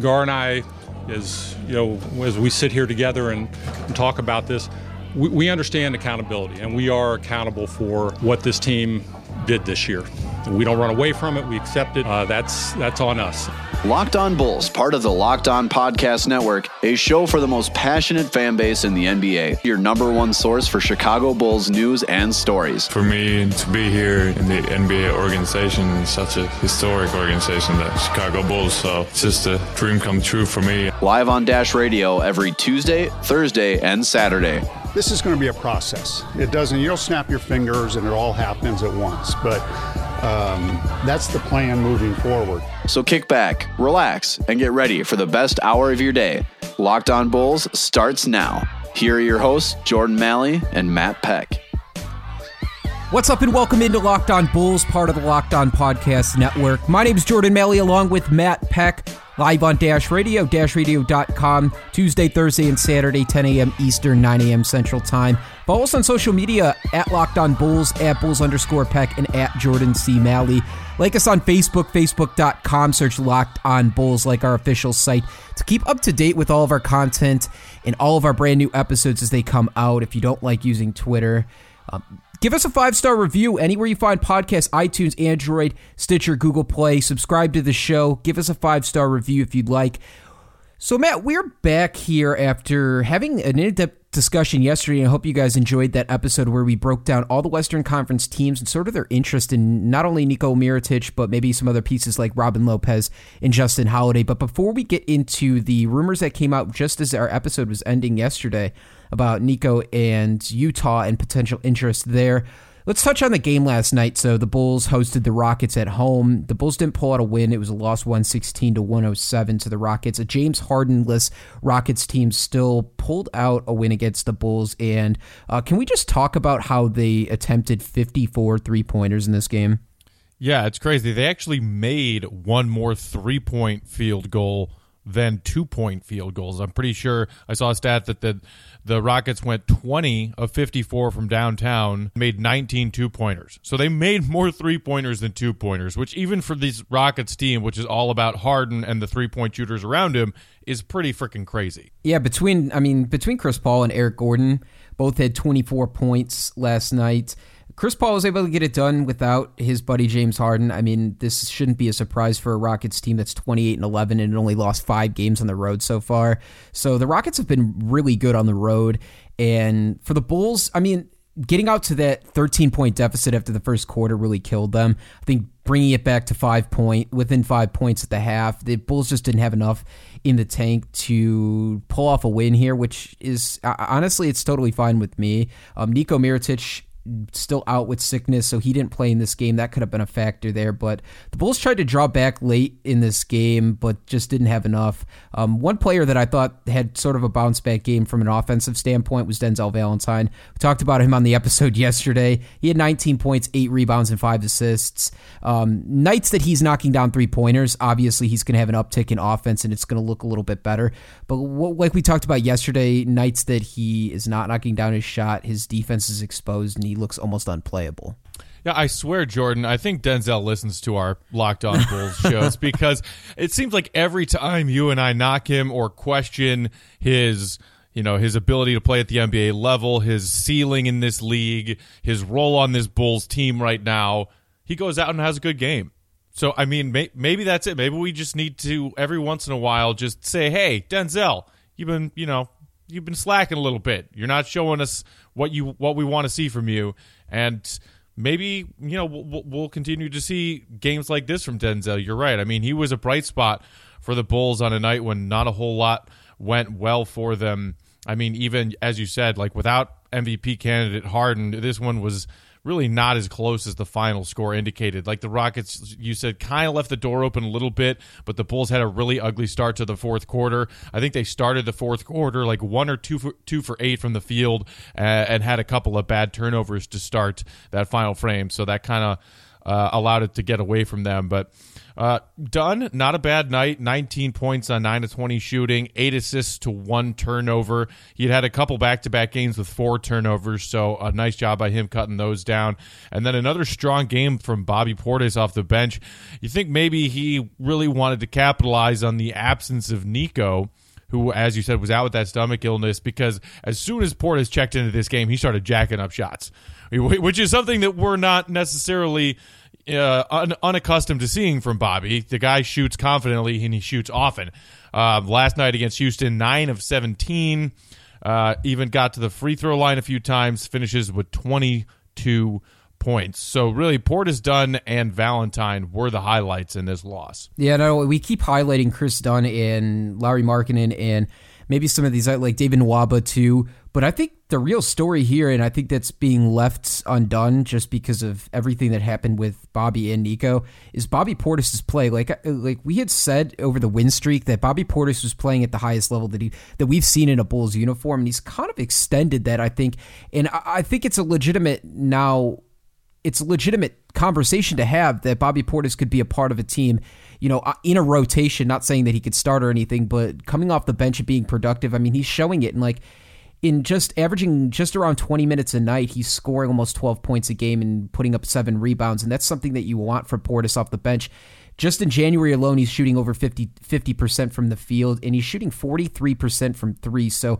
Gar and I, as you know, as we sit here together and, and talk about this, we, we understand accountability, and we are accountable for what this team did this year. We don't run away from it. We accept it. Uh, that's that's on us. Locked On Bulls, part of the Locked On Podcast Network, a show for the most passionate fan base in the NBA. Your number one source for Chicago Bulls news and stories. For me to be here in the NBA organization, such a historic organization, the Chicago Bulls, so it's just a dream come true for me. Live on Dash Radio every Tuesday, Thursday, and Saturday. This is going to be a process. It doesn't, you don't snap your fingers and it all happens at once. But um, that's the plan moving forward. So kick back, relax, and get ready for the best hour of your day. Locked On Bulls starts now. Here are your hosts, Jordan Malley and Matt Peck. What's up, and welcome into Locked On Bulls, part of the Locked On Podcast Network. My name is Jordan Malley, along with Matt Peck, live on Dash Radio, dashradio.com, Tuesday, Thursday, and Saturday, 10 a.m. Eastern, 9 a.m. Central Time. Follow us on social media at Locked On Bulls, at Bulls underscore Peck, and at Jordan C. Malley. Like us on Facebook, facebook.com, search Locked On Bulls, like our official site, to keep up to date with all of our content and all of our brand new episodes as they come out. If you don't like using Twitter, um, Give us a five star review anywhere you find podcasts iTunes, Android, Stitcher, Google Play. Subscribe to the show. Give us a five star review if you'd like. So, Matt, we're back here after having an in depth discussion yesterday. I hope you guys enjoyed that episode where we broke down all the Western Conference teams and sort of their interest in not only Nico Mirotic, but maybe some other pieces like Robin Lopez and Justin Holiday. But before we get into the rumors that came out just as our episode was ending yesterday, about Nico and Utah and potential interest there. Let's touch on the game last night. So the Bulls hosted the Rockets at home. The Bulls didn't pull out a win. It was a loss 116 to 107 to the Rockets. A James Hardenless Rockets team still pulled out a win against the Bulls. And uh, can we just talk about how they attempted 54 three pointers in this game? Yeah, it's crazy. They actually made one more three point field goal than two point field goals. I'm pretty sure I saw a stat that the the Rockets went 20 of 54 from downtown, made 19 two pointers. So they made more three pointers than two pointers, which even for this Rockets team, which is all about Harden and the three point shooters around him, is pretty freaking crazy. Yeah, between I mean between Chris Paul and Eric Gordon, both had 24 points last night. Chris Paul was able to get it done without his buddy James Harden. I mean, this shouldn't be a surprise for a Rockets team that's 28 and 11 and only lost five games on the road so far. So the Rockets have been really good on the road. And for the Bulls, I mean, getting out to that 13 point deficit after the first quarter really killed them. I think bringing it back to five point within five points at the half, the Bulls just didn't have enough in the tank to pull off a win here, which is honestly it's totally fine with me. Um, Nico still out with sickness, so he didn't play in this game. That could have been a factor there. But the Bulls tried to draw back late in this game, but just didn't have enough. Um, one player that I thought had sort of a bounce back game from an offensive standpoint was Denzel Valentine. We talked about him on the episode yesterday. He had 19 points, eight rebounds, and five assists. Um, nights that he's knocking down three pointers, obviously he's going to have an uptick in offense and it's going to look a little bit better. But what, like we talked about yesterday, nights that he is not knocking down his shot, his defense is exposed and he looks almost unplayable. Yeah, I swear, Jordan, I think Denzel listens to our Locked On Bulls shows because it seems like every time you and I knock him or question his you know his ability to play at the NBA level, his ceiling in this league, his role on this Bulls team right now, he goes out and has a good game. So I mean, may, maybe that's it. Maybe we just need to every once in a while just say, "Hey, Denzel, you've been you know you've been slacking a little bit. You're not showing us what you what we want to see from you, and maybe you know we'll, we'll continue to see games like this from Denzel. You're right. I mean, he was a bright spot for the Bulls on a night when not a whole lot went well for them. I mean, even as you said, like without MVP candidate Harden, this one was really not as close as the final score indicated. Like the Rockets, you said, kind of left the door open a little bit, but the Bulls had a really ugly start to the fourth quarter. I think they started the fourth quarter like one or two for, two for eight from the field uh, and had a couple of bad turnovers to start that final frame. So that kind of uh, allowed it to get away from them. But uh, Dunn, not a bad night. 19 points on 9 to 20 shooting, 8 assists to 1 turnover. He'd had a couple back to back games with 4 turnovers, so a nice job by him cutting those down. And then another strong game from Bobby Portis off the bench. You think maybe he really wanted to capitalize on the absence of Nico who, as you said, was out with that stomach illness because as soon as Portis checked into this game, he started jacking up shots, which is something that we're not necessarily uh, un- unaccustomed to seeing from Bobby. The guy shoots confidently and he shoots often. Uh, last night against Houston, nine of seventeen. Uh, even got to the free throw line a few times. Finishes with twenty two points. So really, Portis Dunn and Valentine were the highlights in this loss. Yeah, no, we keep highlighting Kris Dunn and Larry Markkanen and maybe some of these like David Nwaba too. But I think the real story here, and I think that's being left undone just because of everything that happened with Bobby and Nico, is Bobby Portis's play. Like like we had said over the win streak that Bobby Portis was playing at the highest level that he that we've seen in a Bulls uniform, and he's kind of extended that. I think, and I, I think it's a legitimate now. It's a legitimate conversation to have that Bobby Portis could be a part of a team you know, uh, in a rotation, not saying that he could start or anything, but coming off the bench and being productive. I mean, he's showing it and like in just averaging just around 20 minutes a night, he's scoring almost 12 points a game and putting up seven rebounds. And that's something that you want for Portis off the bench. Just in January alone, he's shooting over 50, 50% from the field and he's shooting 43% from three. So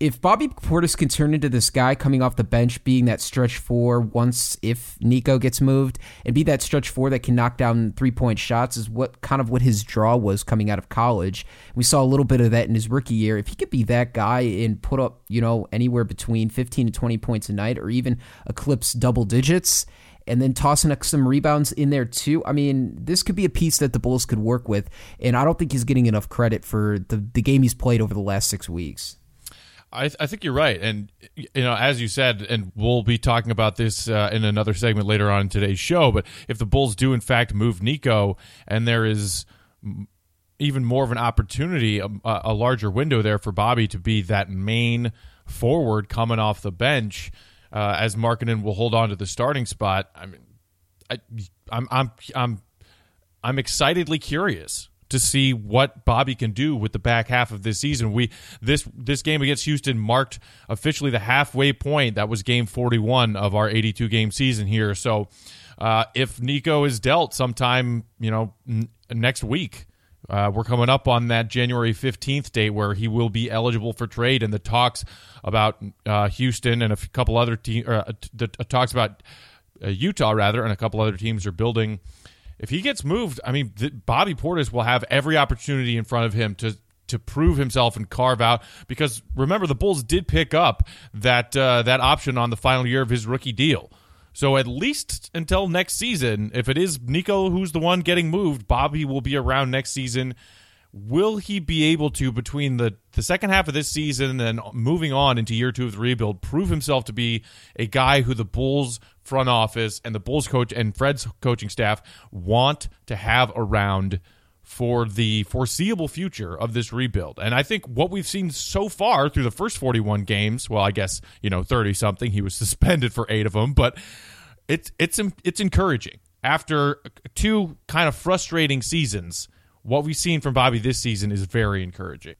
if Bobby Portis can turn into this guy coming off the bench, being that stretch four once if Nico gets moved, and be that stretch four that can knock down three point shots, is what kind of what his draw was coming out of college. We saw a little bit of that in his rookie year. If he could be that guy and put up, you know, anywhere between 15 to 20 points a night, or even eclipse double digits, and then tossing some rebounds in there too. I mean, this could be a piece that the Bulls could work with, and I don't think he's getting enough credit for the the game he's played over the last six weeks. I, th- I think you're right, and you know, as you said, and we'll be talking about this uh, in another segment later on in today's show. But if the Bulls do in fact move Nico, and there is even more of an opportunity, a, a larger window there for Bobby to be that main forward coming off the bench, uh, as Markkanen will hold on to the starting spot. I mean, I, I'm I'm I'm I'm excitedly curious to see what Bobby can do with the back half of this season. We this this game against Houston marked officially the halfway point. That was game 41 of our 82 game season here. So uh, if Nico is dealt sometime, you know, n- next week. Uh, we're coming up on that January 15th date where he will be eligible for trade, and the talks about uh, Houston and a couple other teams, uh, the talks about uh, Utah rather, and a couple other teams are building if he gets moved, I mean, Bobby Portis will have every opportunity in front of him to to prove himself and carve out. Because remember, the Bulls did pick up that uh, that option on the final year of his rookie deal. So at least until next season, if it is Nico who's the one getting moved, Bobby will be around next season. Will he be able to, between the, the second half of this season and moving on into year two of the rebuild, prove himself to be a guy who the Bulls front office and the Bulls coach and Fred's coaching staff want to have around for the foreseeable future of this rebuild. And I think what we've seen so far through the first 41 games, well, I guess, you know, 30 something, he was suspended for 8 of them, but it's it's it's encouraging. After two kind of frustrating seasons, what we've seen from Bobby this season is very encouraging.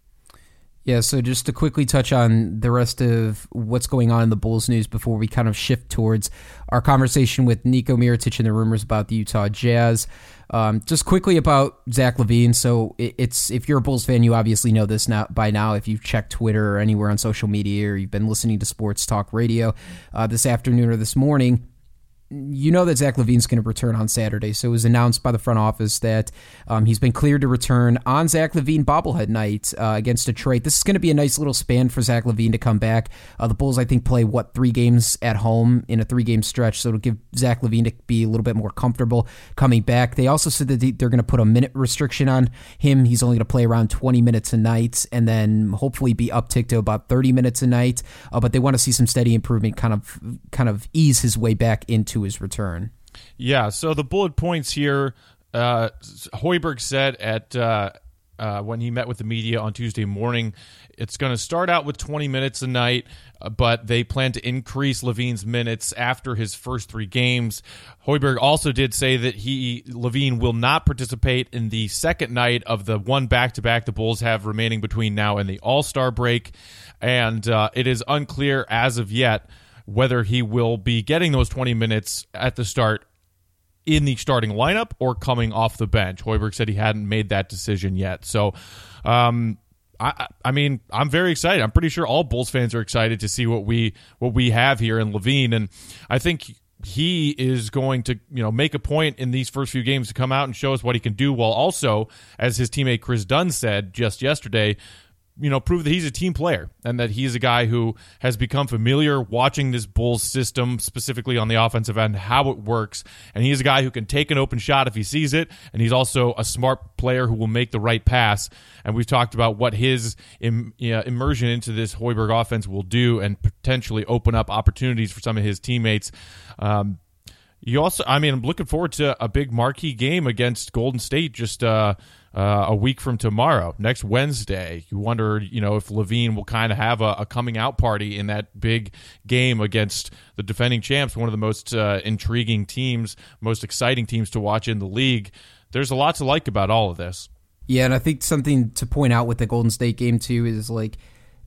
Yeah, so just to quickly touch on the rest of what's going on in the Bulls news before we kind of shift towards our conversation with Nico Mirotic and the rumors about the Utah Jazz. Um, just quickly about Zach LaVine. So it's if you're a Bulls fan, you obviously know this now by now. If you've checked Twitter or anywhere on social media, or you've been listening to sports talk radio uh, this afternoon or this morning, you know that Zach LaVine's going to return on Saturday. So it was announced by the front office that um, he's been cleared to return on Zach LaVine bobblehead night uh, against Detroit. This is going to be a nice little span for Zach LaVine to come back. Uh, the Bulls, I think, play what three games at home in a three game stretch, so it'll give Zach LaVine to be a little bit more comfortable coming back. They also said that they're going to put a minute restriction on him. He's only going to play around 20 minutes a night, and then hopefully be upticked to about 30 minutes a night. Uh, but they want to see some steady improvement, kind of kind of ease his way back into his return. Yeah, so the bullet points here uh, Hoiberg said at uh, uh, when he met with the media on Tuesday morning, it's going to start out with 20 minutes a night. but they plan to increase LaVine's minutes after his first three games. Hoiberg also did say that he LaVine will not participate in the second night of the one back to back the Bulls have remaining between now and the All Star break, and uh, it is unclear as of yet whether he will be getting those 20 minutes at the start in the starting lineup or coming off the bench. Hoiberg said he hadn't made that decision yet. So, um, I, I mean, I'm very excited. I'm pretty sure all Bulls fans are excited to see what we what we have here in LaVine, and I think he is going to you know make a point in these first few games to come out and show us what he can do, while also, as his teammate Kris Dunn said just yesterday, you know, prove that he's a team player and that he's a guy who has become familiar watching this Bulls system, specifically on the offensive end, how it works. And he's a guy who can take an open shot if he sees it. And he's also a smart player who will make the right pass. And we've talked about what his Im, immersion into this Hoiberg offense will do and potentially open up opportunities for some of his teammates. Um, you also, I mean, I'm looking forward to a big marquee game against Golden State just uh, uh, a week from tomorrow, next Wednesday. You wonder, you know, if LaVine will kind of have a, a, coming out party in that big game against the defending champs, one of the most uh, intriguing teams, most exciting teams to watch in the league. There's a lot to like about all of this. Yeah, and I think something to point out with the Golden State game too is like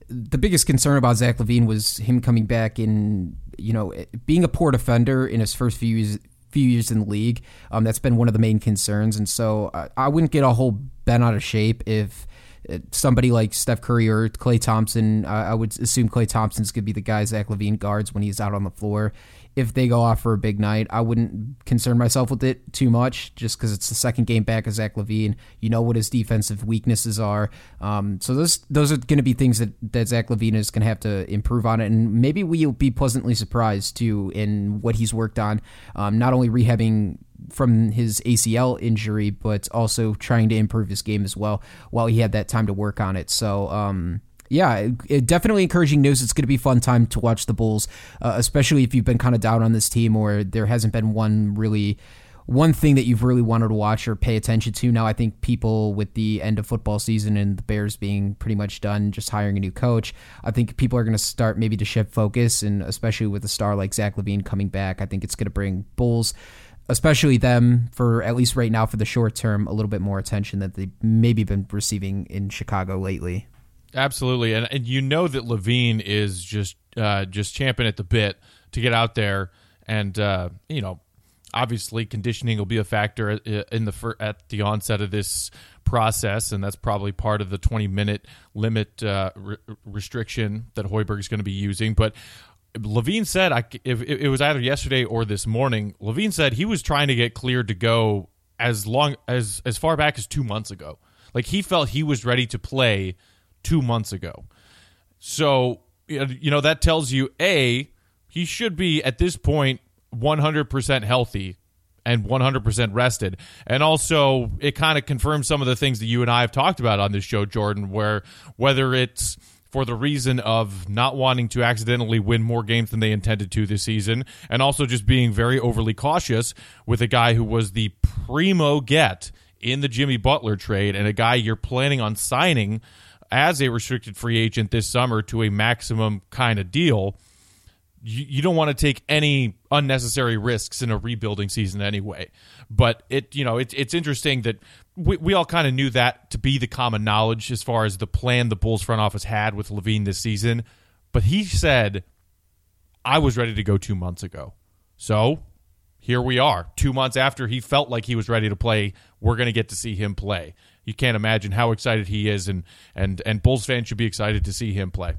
the biggest concern about Zach LaVine was him coming back and you know being a poor defender in his first few few years in the league. Um, that's been one of the main concerns, and so I, I wouldn't get a whole bent out of shape if uh, somebody like Steph Curry or Klay Thompson. Uh, I would assume Klay Thompson's going to be the guy Zach LaVine guards when he's out on the floor if they go off for a big night. I wouldn't concern myself with it too much just because it's the second game back of Zach LaVine. You know what his defensive weaknesses are. Um, so those those are going to be things that, that Zach LaVine is going to have to improve on it. And maybe we'll be pleasantly surprised too in what he's worked on, um, not only rehabbing from his ACL injury, but also trying to improve his game as well while he had that time to work on it. So, um, yeah, it, definitely encouraging news. It's going to be fun time to watch the Bulls, uh, especially if you've been kind of down on this team or there hasn't been one really one thing that you've really wanted to watch or pay attention to. Now, I think people with the end of football season and the Bears being pretty much done, just hiring a new coach, I think people are going to start maybe to shift focus, and especially with a star like Zach LaVine coming back, I think it's going to bring Bulls especially them for at least right now for the short term a little bit more attention that they've maybe been receiving in Chicago lately. Absolutely, and, and you know that LaVine is just uh, just champing at the bit to get out there, and uh, you know, obviously conditioning will be a factor in the at the onset of this process, and that's probably part of the 20 minute limit uh, re- restriction that Hoiberg is going to be using. But LaVine said, I, if it was either yesterday or this morning, LaVine said he was trying to get cleared to go as long as as far back as two months ago. Like he felt he was ready to play two months ago. So, you know, that tells you A, he should be at this point 100% healthy and 100% rested. And also, it kind of confirms some of the things that you and I have talked about on this show, Jordan, where whether it's for the reason of not wanting to accidentally win more games than they intended to this season, and also just being very overly cautious with a guy who was the primo get in the Jimmy Butler trade and a guy you're planning on signing as a restricted free agent this summer to a maximum kind of deal, you, you don't want to take any unnecessary risks in a rebuilding season anyway. But it, you know, it's it's interesting that we, we all kind of knew that to be the common knowledge as far as the plan the Bulls front office had with LaVine this season. But he said, I was ready to go two months ago. So here we are, two months after he felt like he was ready to play. We're going to get to see him play you can't imagine how excited he is, and and and Bulls fans should be excited to see him play.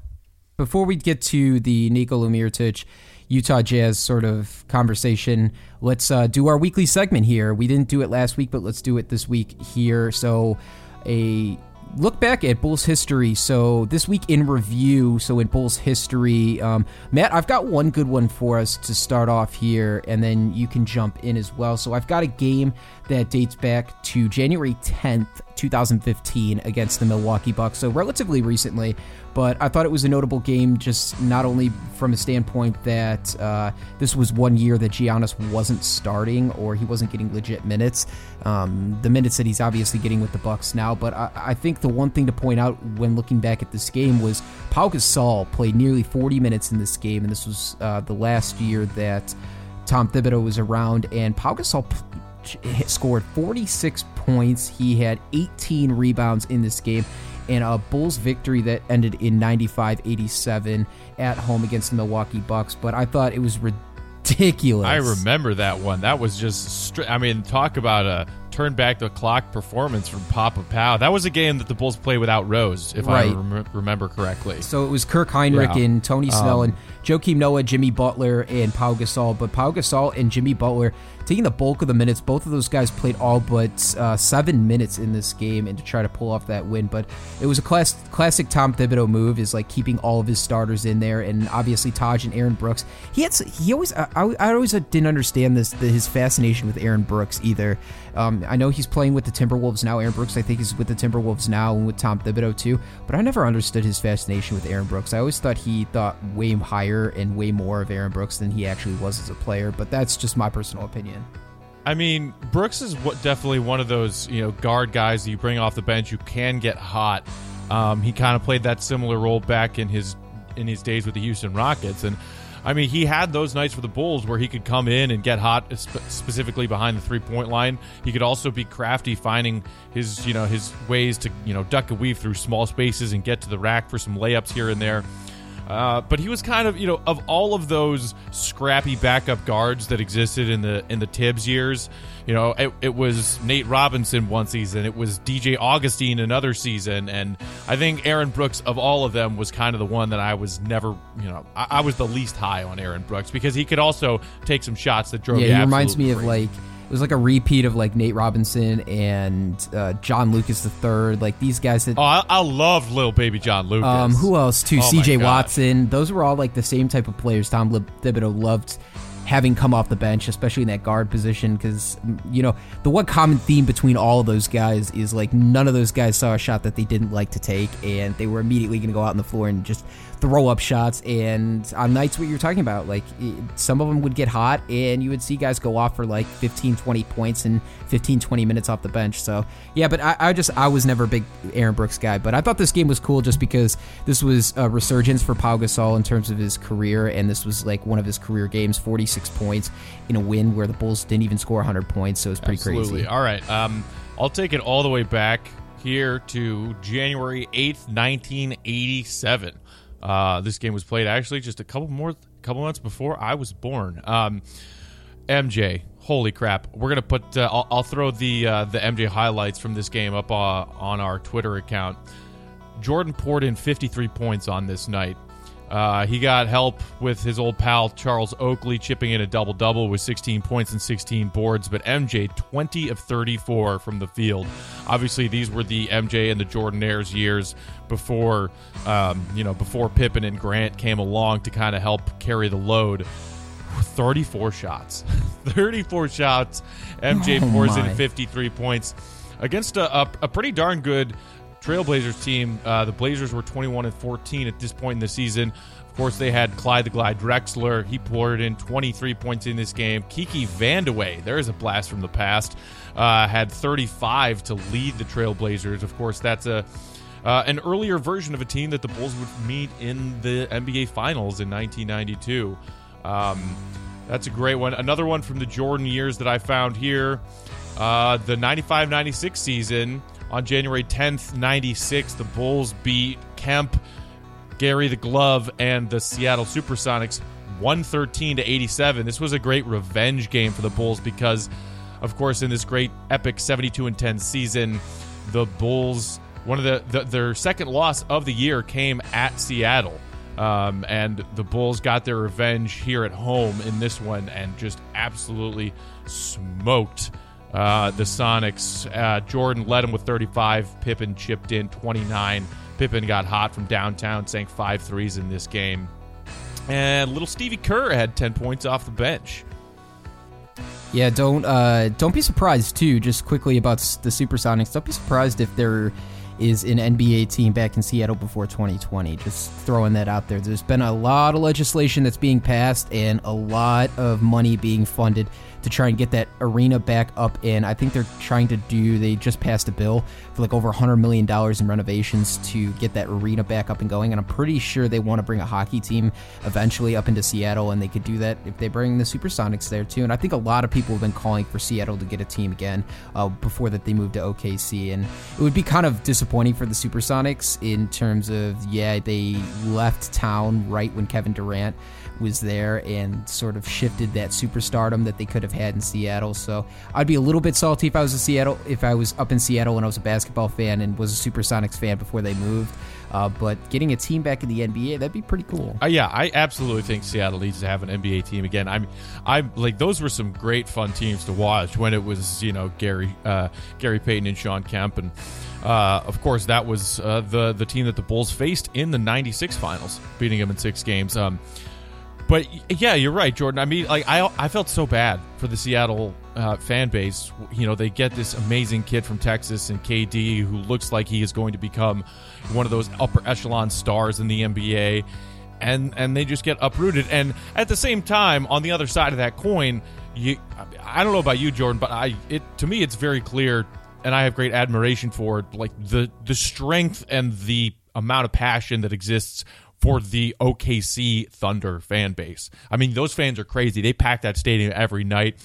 Before we get to the Nikola Mirotic Utah Jazz sort of conversation, let's uh, do our weekly segment here. We didn't do it last week, but let's do it this week here. So, a look back at Bulls history. So this week in review, so in Bulls history, um, Matt, I've got one good one for us to start off here, and then you can jump in as well. So I've got a game that dates back to January 10th, 2015 against the Milwaukee Bucks, so relatively recently. But I thought it was a notable game, just not only from a standpoint that uh, this was one year that Giannis wasn't starting or he wasn't getting legit minutes, um, the minutes that he's obviously getting with the Bucks now. But I, I, think the one thing to point out when looking back at this game was Pau Gasol played nearly 40 minutes in this game, and this was uh, the last year that Tom Thibodeau was around, and Pau Gasol scored 46 points. He had 18 rebounds in this game and a Bulls victory that ended in 95-87 at home against the Milwaukee Bucks. But I thought it was ridiculous. I remember that one. That was just stri- I mean, talk about a turn back the clock performance from Papa Pow. That was a game that the Bulls played without Rose, if right. I rem- remember correctly. So it was Kirk Hinrich yeah. and Tony Snell um, and Joakim Noah, Jimmy Butler, and Pau Gasol. But Pau Gasol and Jimmy Butler taking the bulk of the minutes. Both of those guys played all but uh, seven minutes in this game and to try to pull off that win. But it was a class, classic Tom Thibodeau move, is like keeping all of his starters in there, and obviously Taj and Aaron Brooks. He had he always I, I always didn't understand this the, his fascination with Aaron Brooks either. Um, I know he's playing with the Timberwolves now. Aaron Brooks, I think, is with the Timberwolves now and with Tom Thibodeau too. But I never understood his fascination with Aaron Brooks. I always thought he thought way higher and way more of Aaron Brooks than he actually was as a player. But that's just my personal opinion. I mean, Brooks is definitely one of those you know guard guys that you bring off the bench who can get hot. Um, he kind of played that similar role back in his in his days with the Houston Rockets, and I mean, he had those nights for the Bulls where he could come in and get hot, specifically behind the three point line. He could also be crafty, finding his you know his ways to you know duck and weave through small spaces and get to the rack for some layups here and there. Uh, but he was kind of, you know, of all of those scrappy backup guards that existed in the in the Thibs years, you know, it, it was Nate Robinson one season, it was DJ Augustin another season, and I think Aaron Brooks of all of them was kind of the one that I was never, you know, I, I was the least high on Aaron Brooks because he could also take some shots that drove. Yeah, he reminds me crazy. of like it was like a repeat of like Nate Robinson and uh, John Lucas III. Like these guys that. Oh, I, I love little baby John Lucas. Um, who else too? Oh C.J. Watson. Those were all like the same type of players. Tom Thibodeau loved having come off the bench, especially in that guard position, because you know the one common theme between all of those guys is like none of those guys saw a shot that they didn't like to take, and they were immediately going to go out on the floor and just throw up shots. And on nights what you're talking about, like some of them would get hot and you would see guys go off for like 15, 20 points in 15, 20 minutes off the bench. So yeah, but I, I just, I was never a big Aaron Brooks guy, but I thought this game was cool just because this was a resurgence for Pau Gasol in terms of his career. And this was like one of his career games, 46 points in a win where the Bulls didn't even score 100 points. So it was pretty Absolutely. crazy. All right. Um, I'll take it all the way back here to January 8th, 1987. Uh, this game was played actually just a couple more, couple months before I was born. Um, MJ, holy crap! We're gonna put. Uh, I'll, I'll, throw the uh, the MJ highlights from this game up uh, on our Twitter account. Jordan poured in 53 points on this night. Uh, he got help with his old pal Charles Oakley chipping in a double double with 16 points and 16 boards, but MJ 20 of 34 from the field. Obviously, these were the MJ and the Jordan Jordanaires years before, um, you know, before Pippen and Grant came along to kind of help carry the load. 34 shots, 34 shots. MJ oh pours my. in 53 points against a, a, a pretty darn good Trailblazers team, uh, the Blazers were 21 and 14 at this point in the season. Of course, they had Clyde the Glide Drexler. He poured in 23 points in this game. Kiki Vandeweghe, there's a blast from the past, uh, had 35 to lead the Trailblazers. Of course, that's a uh, an earlier version of a team that the Bulls would meet in the NBA Finals in 1992. Um, that's a great one. Another one from the Jordan years that I found here. Uh, the 95 96 season, on January 10th, 96, the Bulls beat Kemp, Gary the Glove, and the Seattle Supersonics 113 to 87. This was a great revenge game for the Bulls because, of course, in this great epic 72 and 10 season, the Bulls, one of the, the their second loss of the year came at Seattle. Um, and the Bulls got their revenge here at home in this one and just absolutely smoked uh, the Sonics. Uh, Jordan led them with 35. Pippen chipped in 29. Pippen got hot from downtown, sank five threes in this game. And little Stevie Kerr had 10 points off the bench. Yeah, don't uh, don't be surprised too. Just quickly about the Supersonics, don't be surprised if there is an NBA team back in Seattle before 2020. Just throwing that out there. There's been a lot of legislation that's being passed and a lot of money being funded to try and get that arena back up in. I think they're trying to do, they just passed a bill for like over $100 million in renovations to get that arena back up and going. And I'm pretty sure they want to bring a hockey team eventually up into Seattle, and they could do that if they bring the Supersonics there too. And I think a lot of people have been calling for Seattle to get a team again uh, before that they moved to OKC. And it would be kind of disappointing for the Supersonics in terms of, yeah, they left town right when Kevin Durant was there and sort of shifted that superstardom that they could have had in Seattle. So I'd be a little bit salty if I was a Seattle, if I was up in Seattle and I was a basketball fan and was a Supersonics fan before they moved. Uh, but getting a team back in the NBA, that'd be pretty cool. Uh, yeah, I absolutely think Seattle needs to have an NBA team again. I mean, I'm like those were some great fun teams to watch when it was you know Gary uh, Gary Payton and Shawn Kemp, and uh, of course that was uh, the the team that the Bulls faced in the '96 finals, beating them in six games. Um, but yeah, you're right, Jordan. I mean, like I I felt so bad for the Seattle uh, fan base. You know, they get this amazing kid from Texas and KD who looks like he is going to become one of those upper echelon stars in the NBA, and and they just get uprooted. And at the same time, on the other side of that coin, you I don't know about you, Jordan, but I it to me it's very clear, and I have great admiration for like the the strength and the amount of passion that exists for the OKC Thunder fan base. I mean, those fans are crazy. They pack that stadium every night.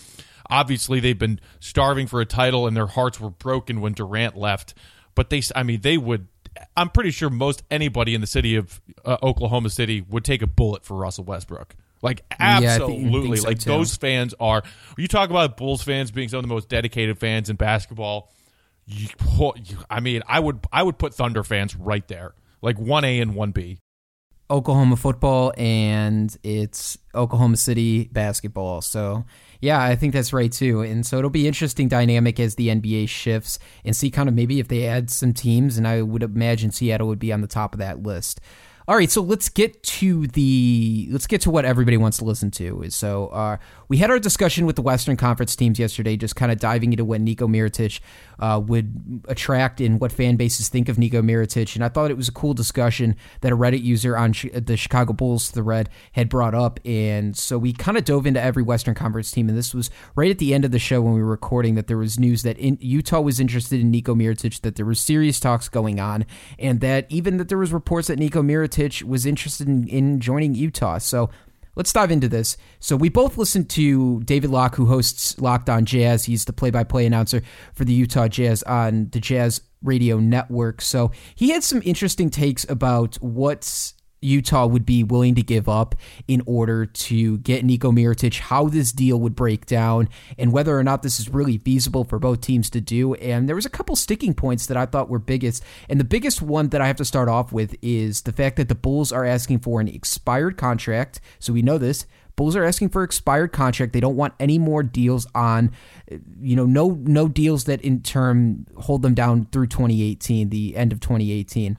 Obviously, they've been starving for a title and their hearts were broken when Durant left. But they, I mean, they would. I'm pretty sure most anybody in the city of uh, Oklahoma City would take a bullet for Russell Westbrook. Like absolutely, yeah, so like too. those fans are. You talk about Bulls fans being some of the most dedicated fans in basketball. You, I mean, I would I would put Thunder fans right there, like one A and one B. Oklahoma football and it's Oklahoma City basketball. So, yeah, I think that's right too. And so it'll be interesting dynamic as the NBA shifts and see kind of maybe if they add some teams and I would imagine Seattle would be on the top of that list. All right, so let's get to the let's get to what everybody wants to listen to. So uh, we had our discussion with the Western Conference teams yesterday, just kind of diving into what Nico Mirotic uh, would attract and what fan bases think of Nico Mirotic, and I thought it was a cool discussion that a Reddit user on the Chicago Bulls thread had brought up, and so we kind of dove into every Western Conference team, and this was right at the end of the show when we were recording that there was news that in, Utah was interested in Nico Mirotic, that there was serious talks going on, and that even that there was reports that Nico Mirotic was interested in, in joining Utah. So let's dive into this. So we both listened to David Locke, who hosts Locked On Jazz. He's the play-by-play announcer for the Utah Jazz on the Jazz Radio Network. So he had some interesting takes about what's Utah would be willing to give up in order to get Nico Mirotic, how this deal would break down, and whether or not this is really feasible for both teams to do. And there was a couple sticking points that I thought were biggest. And the biggest one that I have to start off with is the fact that the Bulls are asking for an expired contract. So we know this. Bulls are asking for expired contract. They don't want any more deals on, you know, no no deals that in turn hold them down through 2018, the end of 2018.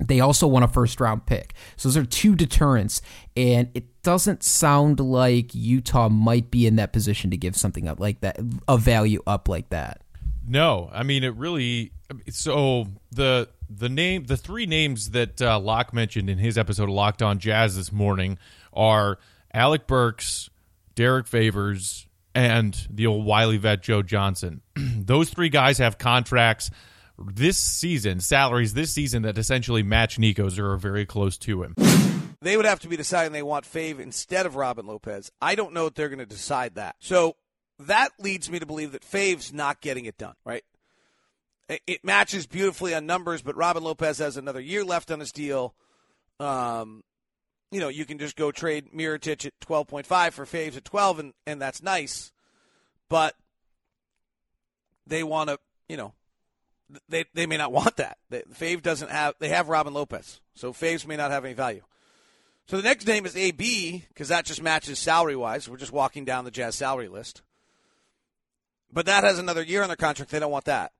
They also want a first round pick. So those are two deterrents. And it doesn't sound like Utah might be in that position to give something up like that, a value up like that. No, I mean it really. So the the name, the three names that uh, Locke mentioned in his episode of Locked On Jazz this morning are Alec Burks, Derrick Favors, and the old Wiley vet Joe Johnson. Those three guys have contracts this season, salaries this season that essentially match Nico's or are very close to him. They would have to be deciding they want Fave instead of Robin Lopez. I don't know if they're going to decide that. So that leads me to believe that Fave's not getting it done, right? It matches beautifully on numbers, but Robin Lopez has another year left on his deal. Um, you know, you can just go trade Mirotic at 12.5 for Faves at 12, and, and that's nice. But they want to, you know, they they may not want that. They, Fave doesn't have. They have Robin Lopez, so Faves may not have any value. So the next name is AB because that just matches salary wise. We're just walking down the Jazz salary list, but that has another year on their contract. They don't want that.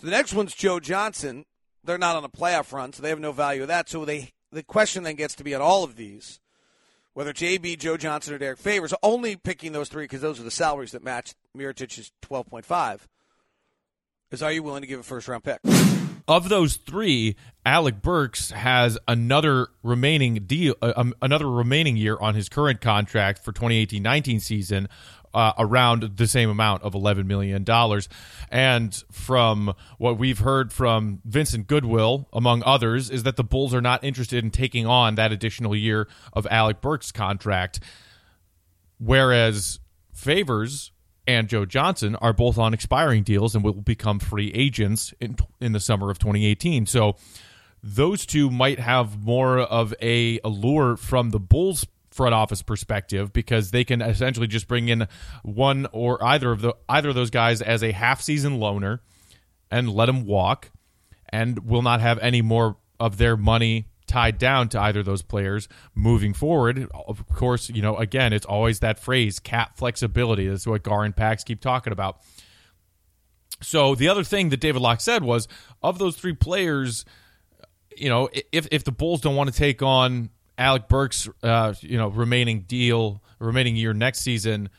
So the next one's Joe Johnson. They're not on a playoff run, so they have no value of that. So they the question then gets to be on all of these: whether JB, Joe Johnson, or Derrick Favors, only picking those three because those are the salaries that match Mirotic's 12.5, is are you willing to give a first round pick? Of those three, Alec Burks has another remaining deal, uh, um, another remaining year on his current contract for 2018-19 season, uh, around the same amount of $11 million. And from what we've heard from Vincent Goodwill, among others, is that the Bulls are not interested in taking on that additional year of Alec Burks' contract. Whereas Favors and Joe Johnson are both on expiring deals and will become free agents in, in the summer of 2018. So those two might have more of a allure from the Bulls front office perspective because they can essentially just bring in one or either of the either of those guys as a half season loaner and let them walk and will not have any more of their money tied down to either of those players moving forward. Of course, you know, again, it's always that phrase cap flexibility. That's what Gar and Pax keep talking about. So the other thing that David Locke said was of those three players, you know, if if the Bulls don't want to take on Alec Burks, uh, you know, remaining deal, remaining year next season,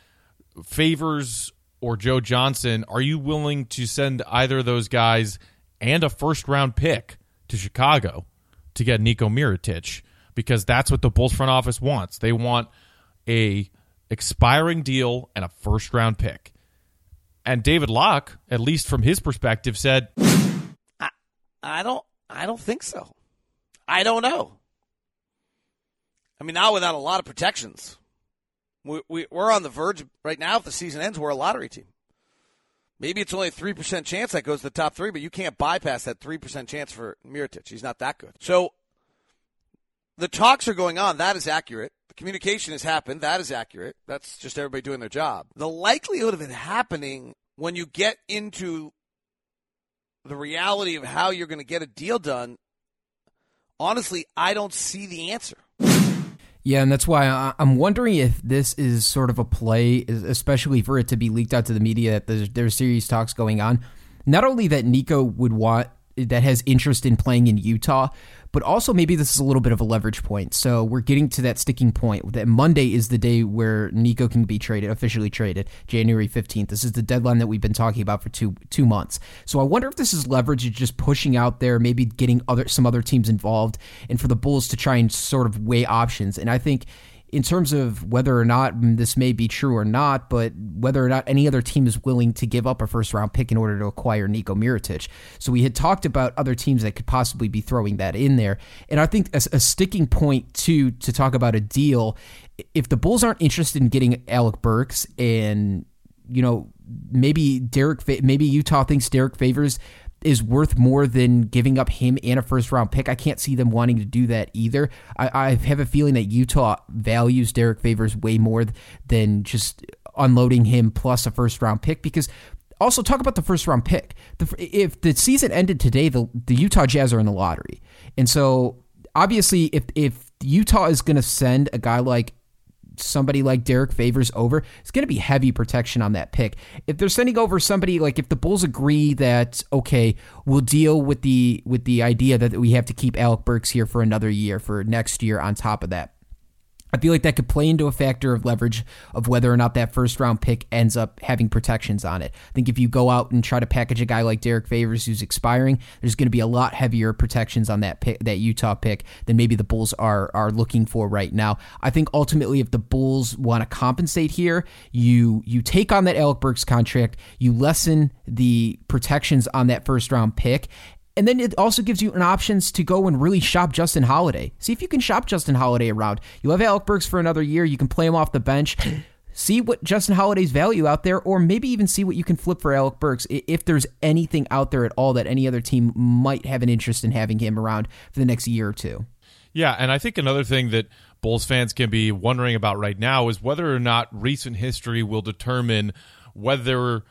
favors or Joe Johnson, are you willing to send either of those guys and a first round pick to Chicago to get Nico Mirotic? Because that's what the Bulls front office wants. They want a expiring deal and a first round pick. And David Locke, at least from his perspective, said, I, I don't I don't think so. I don't know. I mean, now without a lot of protections, we, we, we're on the verge right now. If the season ends, we're a lottery team. Maybe it's only a 3% chance that goes to the top three, but you can't bypass that 3% chance for Mirotic. He's not that good. So the talks are going on. That is accurate. The communication has happened. That is accurate. That's just everybody doing their job. The likelihood of it happening when you get into the reality of how you're going to get a deal done, honestly, I don't see the answer. Yeah, and that's why I'm wondering if this is sort of a play, especially for it to be leaked out to the media that there's, there's serious talks going on. Not only that Nico would want that has interest in playing in Utah, but also maybe this is a little bit of a leverage point. So we're getting to that sticking point. That Monday is the day where Nico can be traded, officially traded, January 15th. This is the deadline that we've been talking about for two two months. So I wonder if this is leverage just pushing out there, maybe getting other some other teams involved, and for the Bulls to try and sort of weigh options. And I think in terms of whether or not this may be true or not, but whether or not any other team is willing to give up a first round pick in order to acquire Nico Mirotic. So we had talked about other teams that could possibly be throwing that in there. And I think a, a sticking point to to talk about a deal, if the Bulls aren't interested in getting Alec Burks and you know maybe Derrick maybe Utah thinks Derrick Favors is worth more than giving up him and a first round pick. I can't see them wanting to do that either. I, I have a feeling that Utah values Derrick Favors way more than just unloading him plus a first round pick because also talk about the first round pick. The, if the season ended today, the, the Utah Jazz are in the lottery. And so obviously if if Utah is going to send a guy like somebody like Derrick Favors over, it's going to be heavy protection on that pick. If they're sending over somebody like if the Bulls agree that okay, we'll deal with the with the idea that we have to keep Alec Burks here for another year for next year on top of that. I feel like that could play into a factor of leverage of whether or not that first round pick ends up having protections on it. I think if you go out and try to package a guy like Derrick Favors who's expiring, there's going to be a lot heavier protections on that pick, that Utah pick than maybe the Bulls are are looking for right now. I think ultimately if the Bulls want to compensate here, you you take on that Alec Burks contract, you lessen the protections on that first round pick, and then it also gives you an options to go and really shop Justin Holiday. See if you can shop Justin Holiday around. You have Alec Burks for another year. You can play him off the bench. see what Justin Holiday's value out there, or maybe even see what you can flip for Alec Burks if there's anything out there at all that any other team might have an interest in having him around for the next year or two. Yeah, and I think another thing that Bulls fans can be wondering about right now is whether or not recent history will determine whether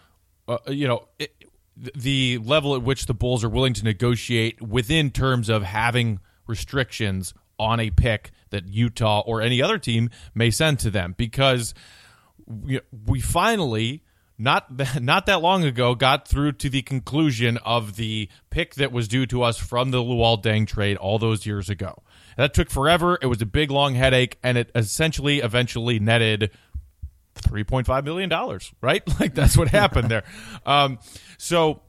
uh, you know it, the level at which the Bulls are willing to negotiate within terms of having restrictions on a pick that Utah or any other team may send to them because we finally not not that long ago got through to the conclusion of the pick that was due to us from the Luol Deng trade all those years ago. That took forever. It was a big, long headache, and it essentially eventually netted $3.5 million, right? Like that's what happened there. Um, so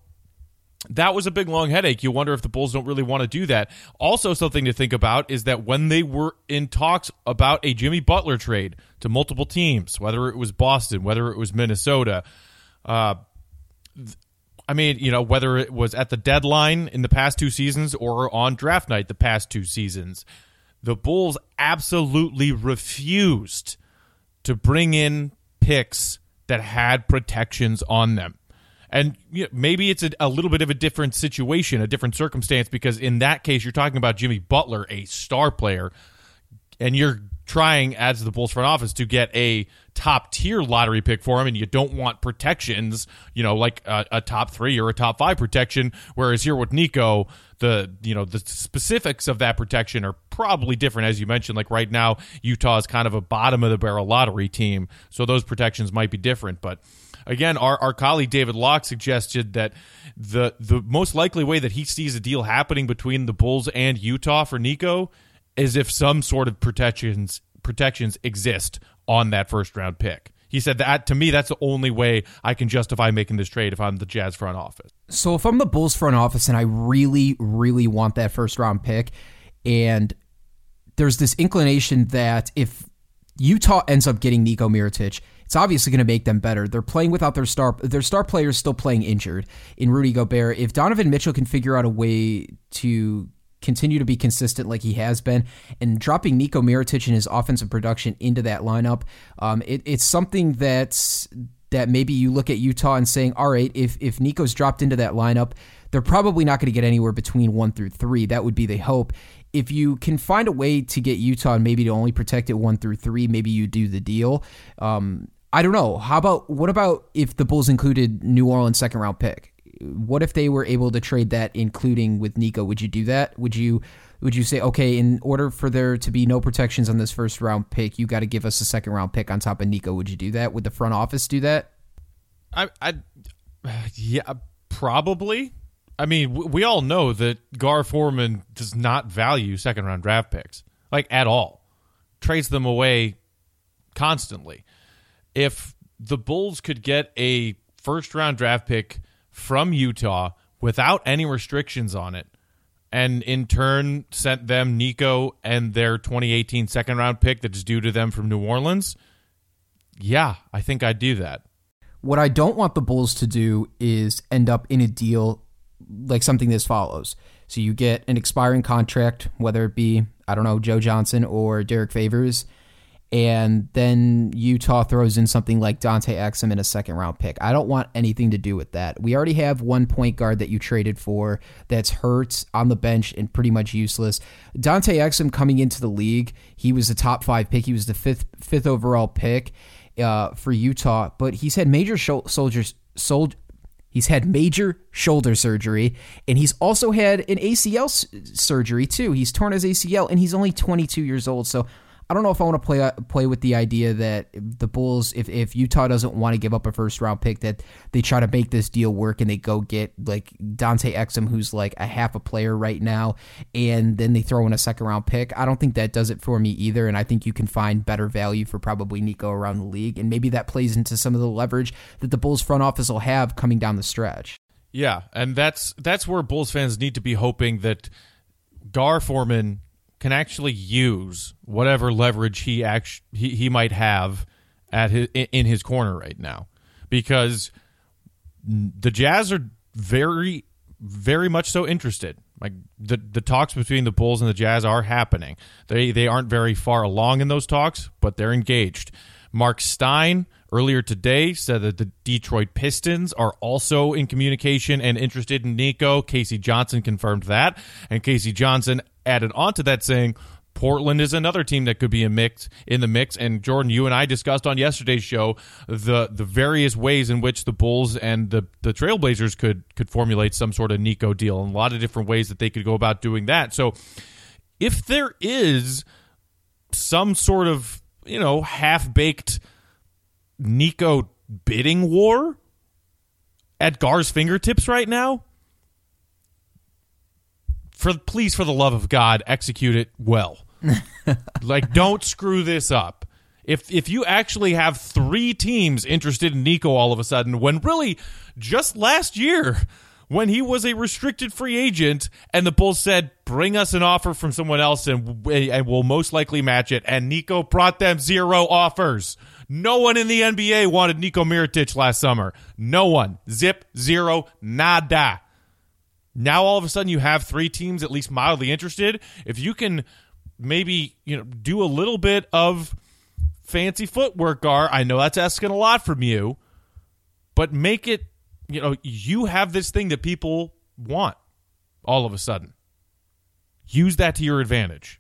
that was a big long headache. You wonder if the Bulls don't really want to do that. Also, something to think about is that when they were in talks about a Jimmy Butler trade to multiple teams, whether it was Boston, whether it was Minnesota, uh, I mean, you know, whether it was at the deadline in the past two seasons or on draft night the past two seasons, the Bulls absolutely refused to bring in picks that had protections on them. And you know, maybe it's a, a, little bit of a different situation, a different circumstance, because in that case, you're talking about Jimmy Butler, a star player, and you're trying, as the Bulls front office, to get a top tier lottery pick for him, and you don't want protections, you know, like a, a, top three or a top five protection. Whereas here with Nico, the you know the specifics of that protection are probably different, as you mentioned. Like right now, Utah is kind of a bottom of the barrel lottery team, so those protections might be different, but again, our, our colleague David Locke suggested that the the most likely way that he sees a deal happening between the Bulls and Utah for Nico is if some sort of protections protections exist on that first round pick. He said that to me, that's the only way I can justify making this trade if I'm the Jazz front office. So if I'm the Bulls front office and I really, really want that first round pick, and there's this inclination that if Utah ends up getting Nico Mirotic, it's obviously going to make them better. They're playing without their star their star players still playing injured in Rudy Gobert. If Donovan Mitchell can figure out a way to continue to be consistent like he has been, and dropping Nico Mirotic and his offensive production into that lineup, um, it, it's something that's that maybe you look at Utah and saying, all right, if if Nico's dropped into that lineup, they're probably not going to get anywhere between one through three. That would be the hope. If you can find a way to get Utah and maybe to only protect it one through three, maybe you do the deal. Um, I don't know. How about what about if the Bulls included New Orleans second round pick? What if they were able to trade that, including with Nico? Would you do that? Would you would you say, okay, in order for there to be no protections on this first round pick, you got to give us a second round pick on top of Nico? Would you do that? Would the front office do that? I, I yeah, probably. I mean, we all know that Gar Forman does not value second round draft picks, like at all. Trades them away constantly if the Bulls could get a first round draft pick from Utah without any restrictions on it, and in turn sent them Nico and their 2018 second round pick that's due to them from New Orleans, yeah, I think I'd do that. What I don't want the Bulls to do is end up in a deal like something this follows. So you get an expiring contract, whether it be, I don't know, Joe Johnson or Derrick Favors and then Utah throws in something like Dante Exum in a second round pick. I don't want anything to do with that. We already have one point guard that you traded for that's hurt on the bench and pretty much useless. Dante Exum coming into the league, he was the top five pick. He was the fifth fifth overall pick uh, for Utah, but he's had major soldiers sold. He's had major shoulder surgery, and he's also had an ACL s- surgery too. He's torn his ACL, and he's only 22 years old. So I don't know if I want to play uh, play with the idea that the Bulls, if, if Utah doesn't want to give up a first round pick, that they try to make this deal work and they go get like Dante Exum, who's like a half a player right now, and then they throw in a second round pick. I don't think that does it for me either, and I think you can find better value for probably Nico around the league, and maybe that plays into some of the leverage that the Bulls front office will have coming down the stretch. Yeah, and that's that's where Bulls fans need to be hoping that Gar Forman can actually use whatever leverage he act- he, he might have at his, in his corner right now. Because the Jazz are very very much so interested. Like the the talks between the Bulls and the Jazz are happening. They they aren't very far along in those talks but they're engaged. Mark Stein earlier today said that the Detroit Pistons are also in communication and interested in Nico. K.C. Johnson confirmed that, and K.C. Johnson added on to that saying Portland is another team that could be a mix in the mix. And Jordan, you and I discussed on yesterday's show the the various ways in which the Bulls and the the Trailblazers could could formulate some sort of Nico deal, and a lot of different ways that they could go about doing that. So, if there is some sort of you know half baked Nico bidding war at Gar's fingertips right now, for please for the love of God, execute it well. like don't screw this up. If if you actually have three teams interested in Nico all of a sudden, when really just last year when he was a restricted free agent and the Bulls said, bring us an offer from someone else and, and we'll most likely match it. And Nico brought them zero offers. No one in the NBA wanted Nico Mirotic last summer. No one. Zip, zero, nada. Now all of a sudden you have three teams at least mildly interested. If you can maybe, you know, do a little bit of fancy footwork, Gar, I know that's asking a lot from you, but make it you know, you have this thing that people want all of a sudden. Use that to your advantage.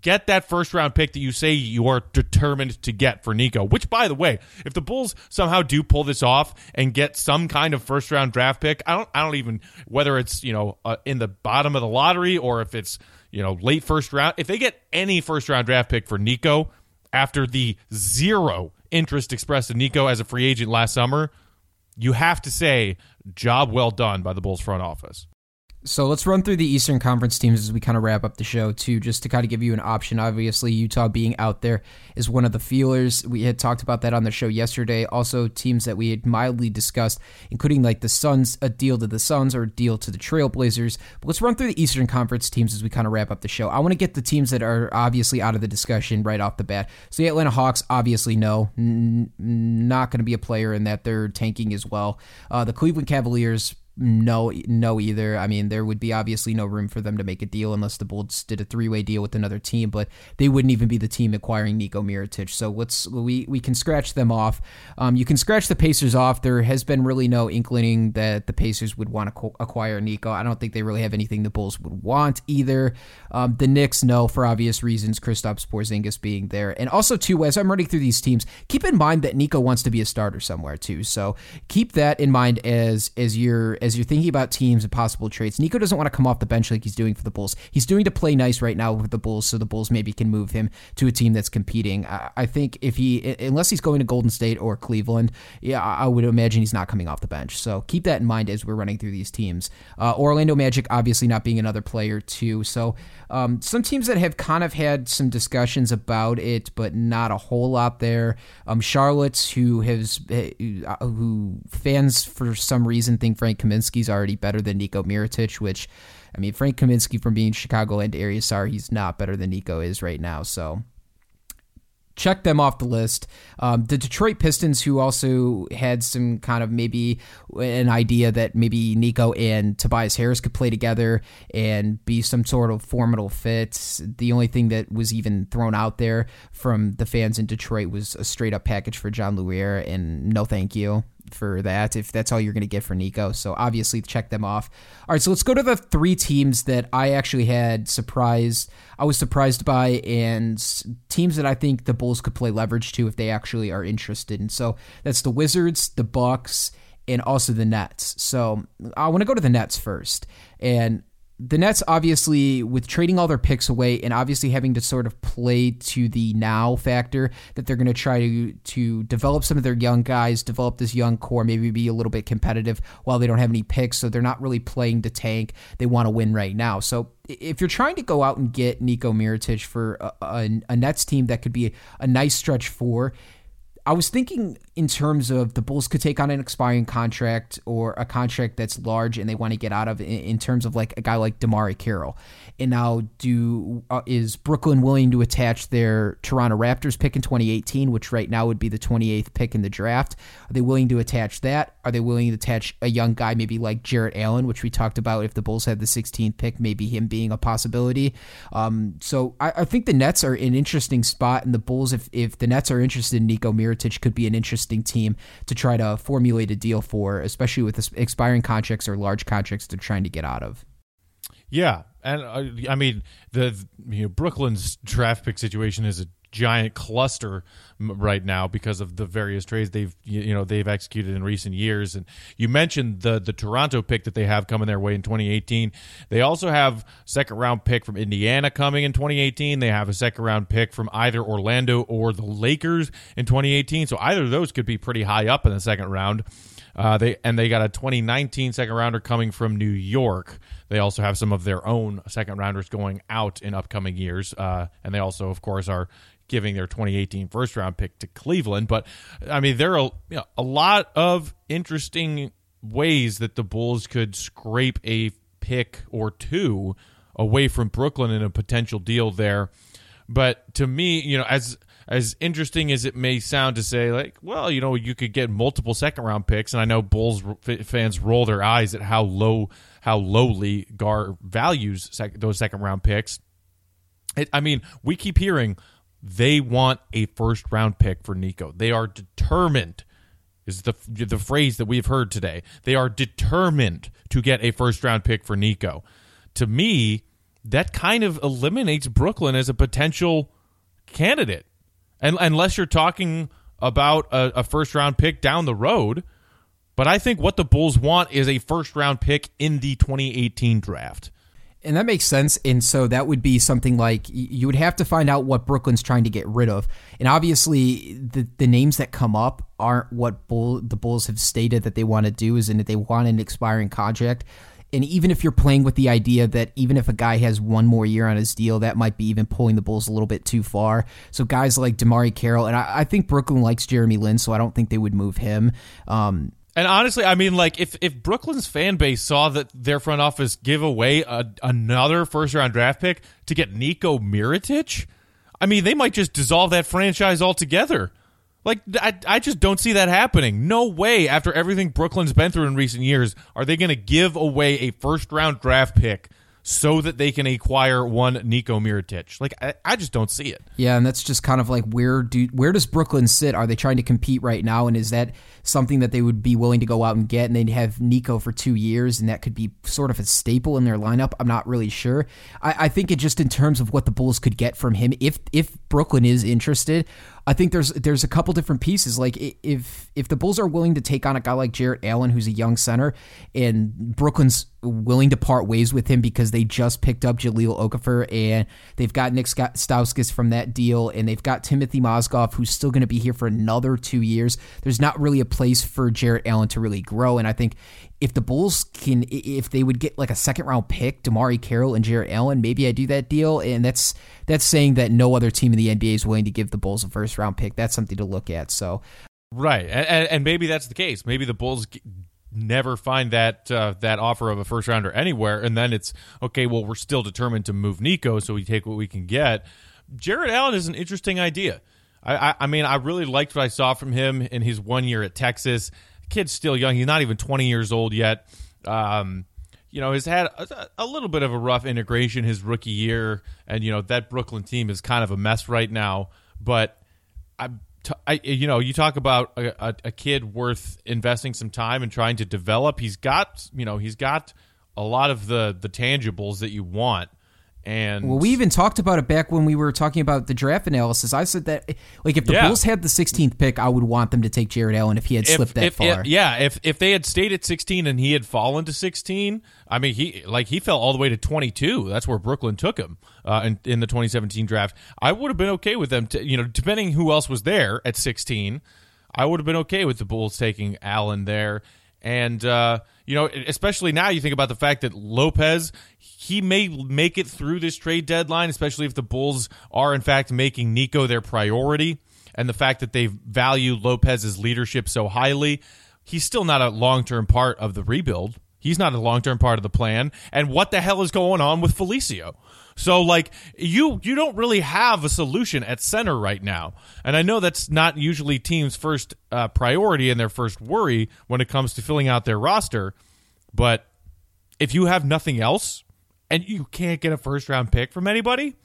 Get that first round pick that you say you are determined to get for Nico. Which, by the way, if the Bulls somehow do pull this off and get some kind of first round draft pick, I don't, I don't even whether it's you know uh, in the bottom of the lottery or if it's you know late first round. If they get any first round draft pick for Nico after the zero interest expressed in Nico as a free agent last summer, you have to say job well done by the Bulls front office. So let's run through the Eastern Conference teams as we kind of wrap up the show, too, just to kind of give you an option. Obviously, Utah being out there is one of the feelers. We had talked about that on the show yesterday. Also, teams that we had mildly discussed, including like the Suns, a deal to the Suns or a deal to the Trailblazers. But let's run through the Eastern Conference teams as we kind of wrap up the show. I want to get the teams that are obviously out of the discussion right off the bat. So the Atlanta Hawks, obviously, no, n- not going to be a player in that. They're tanking as well. Uh, the Cleveland Cavaliers, no, no either. I mean, there would be obviously no room for them to make a deal unless the Bulls did a three-way deal with another team, but they wouldn't even be the team acquiring Nico Mirotic. So let's we we can scratch them off. Um, you can scratch the Pacers off. There has been really no inkling that the Pacers would want to acquire Nico. I don't think they really have anything the Bulls would want either. Um, the Knicks, no, for obvious reasons. Kristaps Porzingis being there, and also too, as I'm running through these teams, keep in mind that Nico wants to be a starter somewhere too. So keep that in mind as as you're as as you're thinking about teams and possible trades, Nico doesn't want to come off the bench like he's doing for the Bulls. He's doing to play nice right now with the Bulls, so the Bulls maybe can move him to a team that's competing. I, think if he, unless he's going to Golden State or Cleveland, yeah, I would imagine he's not coming off the bench. So keep that in mind as we're running through these teams. Uh, Orlando Magic, obviously not being another player too. So um, some teams that have kind of had some discussions about it, but not a whole lot there. Um, Charlotte's, who has uh, who fans for some reason think Frank Kaminsky Kaminsky's already better than Nico Mirotic, which, I mean, Frank Kaminsky from being Chicagoland area star, he's not better than Nico is right now. So check them off the list. Um, the Detroit Pistons, who also had some kind of maybe an idea that maybe Nico and Tobias Harris could play together and be some sort of formidable fit. The only thing that was even thrown out there from the fans in Detroit was a straight up package for Jon Leuer, and no thank you for that if that's all you're going to get for Nico. So obviously check them off. All right, so let's go to the three teams that I actually had surprised. I was surprised by and teams that I think the Bulls could play leverage to if they actually are interested. And so that's the Wizards, the Bucks, and also the Nets. So I want to go to the Nets first. And the Nets, obviously, with trading all their picks away and obviously having to sort of play to the now factor that they're going to try to to develop some of their young guys, develop this young core, maybe be a little bit competitive while they don't have any picks, so they're not really playing to tank. They want to win right now. So if you're trying to go out and get Nico Mirotic for a, a, a Nets team that could be a nice stretch for I was thinking in terms of the Bulls could take on an expiring contract or a contract that's large and they want to get out of in, terms of like a guy like DeMarre Carroll. And now, do uh, is Brooklyn willing to attach their Toronto Raptors pick in 2018, which right now would be the 28th pick in the draft? Are they willing to attach that? Are they willing to attach a young guy, maybe like Jarrett Allen, which we talked about if the Bulls had the 16th pick, maybe him being a possibility? Um, so I, I, think the Nets are an interesting spot, and the Bulls, if if the Nets are interested in Nico Could be an interesting team to try to formulate a deal for, especially with expiring contracts or large contracts they're trying to get out of. Yeah, and uh, I mean the you know, Brooklyn's draft pick situation is a giant cluster right now because of the various trades they've you know they've executed in recent years. And you mentioned the the Toronto pick that they have coming their way in 2018 they also have second round pick from Indiana coming in 2018 they have a second round pick from either Orlando or the Lakers in 2018 so either of those could be pretty high up in the second round. Uh, they and they got a 2019 second rounder coming from New York. They also have some of their own second rounders going out in upcoming years, uh, and they also, of course, are giving their 2018 first round pick to Cleveland. But I mean, there are you know, a lot of interesting ways that the Bulls could scrape a pick or two away from Brooklyn in a potential deal there. But to me, you know, as as interesting as it may sound to say, like, well, you know, you could get multiple second round picks, and I know Bulls fans roll their eyes at how low, how lowly Gar values sec- those second round picks. It, I mean, we keep hearing they want a first round pick for Nico. They are determined. Is the the phrase that we've heard today? They are determined to get a first round pick for Nico. To me, that kind of eliminates Brooklyn as a potential candidate, and unless you're talking about a, a first round pick down the road. But I think what the Bulls want is a first round pick in the 2018 draft. And that makes sense. And so that would be something like you would have to find out what Brooklyn's trying to get rid of. And obviously, the, the names that come up aren't what Bull, the Bulls have stated that they want to do, is in that they want an expiring contract. And even if you're playing with the idea that even if a guy has one more year on his deal, that might be even pulling the Bulls a little bit too far. So guys like DeMarre Carroll, and I, I think Brooklyn likes Jeremy Lin, so I don't think they would move him. Um, and honestly, I mean, like if if Brooklyn's fan base saw that their front office give away a, another first round draft pick to get Nico Mirotic, I mean, they might just dissolve that franchise altogether. Like I, I just don't see that happening. No way. After everything Brooklyn's been through in recent years, are they going to give away a first round draft pick so that they can acquire one Nico Mirotic. Like I, I, just don't see it. Yeah, and that's just kind of like where do where does Brooklyn sit? Are they trying to compete right now, and is that something that they would be willing to go out and get? And they'd have Nico for two years, and that could be sort of a staple in their lineup. I'm not really sure. I, I think it just in terms of what the Bulls could get from him, if if Brooklyn is interested, I think there's there's a couple different pieces. Like if if the Bulls are willing to take on a guy like Jarrett Allen, who's a young center, and Brooklyn's willing to part ways with him because they just picked up Jahlil Okafor and they've got Nik Stauskas from that deal, and they've got Timofey Mozgov, who's still going to be here for another two years. There's not really a place for Jarrett Allen to really grow, and I think if the Bulls can, if they would get like a second round pick, DeMarre Carroll and Jarrett Allen, maybe I do that deal. And that's that's saying that no other team in the NBA is willing to give the Bulls a first round pick. That's something to look at. So, right, and, and maybe that's the case. Maybe the Bulls never find that uh, that offer of a first rounder anywhere, and then it's okay. Well, we're still determined to move Nico, so we take what we can get. Jarrett Allen is an interesting idea. I, I, I mean, I really liked what I saw from him in his one year at Texas kid's still young. He's not even 20 years old yet. Um, you know, has had a, a, little bit of a rough integration his rookie year, and you know that Brooklyn team is kind of a mess right now. But I, I you know, you talk about a, a, a kid worth investing some time and trying to develop. He's got, you know, he's got a lot of the the tangibles that you want. And well, we even talked about it back when we were talking about the draft analysis. I said that, like, if the yeah. Bulls had the 16th pick, I would want them to take Jarrett Allen if he had if, slipped that if, far. yeah, if if they had stayed at 16 and he had fallen to 16, I mean, he like he fell all the way to 22. That's where Brooklyn took him uh, in in the 2017 draft. I would have been okay with them, to, you know, depending who else was there at 16. I would have been okay with the Bulls taking Allen there. And uh, you know, especially now, you think about the fact that Lopez he may make it through this trade deadline, especially if the Bulls are in fact making Nico their priority, and the fact that they value Lopez's leadership so highly. He's still not a long term part of the rebuild. He's not a long term part of the plan. And what the hell is going on with Felicio? So like you you don't really have a solution at center right now. And I know that's not usually teams' first uh, priority and their first worry when it comes to filling out their roster, but if you have nothing else and you can't get a first round pick from anybody,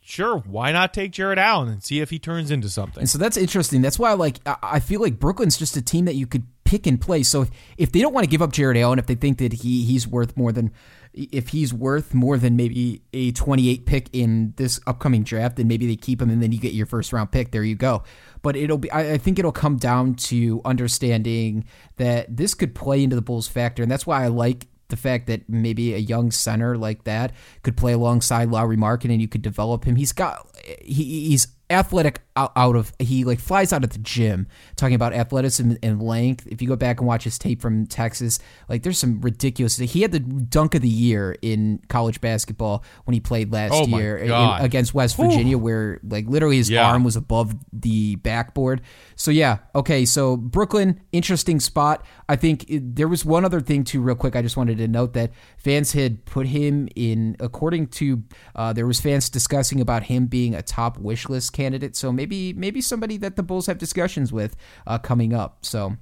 sure, why not take Jarrett Allen and see if he turns into something? And so that's interesting. That's why I like I feel like Brooklyn's just a team that you could pick and play. So if, if they don't want to give up Jarrett Allen, if they think that he he's worth more than if he's worth more than maybe a 28 pick in this upcoming draft, then maybe they keep him and then you get your first round pick. There you go. But it'll be, I think it'll come down to understanding that this could play into the Bulls factor. And that's why I like the fact that maybe a young center like that could play alongside Lauri Markkanen and you could develop him. He's got, he, he's athletic out, out of he like flies out of the gym talking about athleticism and length. If you go back and watch his tape from Texas, like there's some ridiculous. He had the dunk of the year in college basketball when he played last Oh year in- against West Virginia, where like literally his Yeah. arm was above the backboard. So yeah, okay. So Brooklyn, interesting spot. I think it, there was one other thing too, real quick. I just wanted to note that fans had put him in, according to uh, there was fans discussing about him being a top wish list candidate. So maybe maybe somebody that the Bulls have discussions with uh, coming up. So.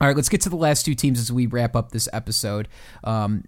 All right, let's get to the last two teams as we wrap up this episode. Um,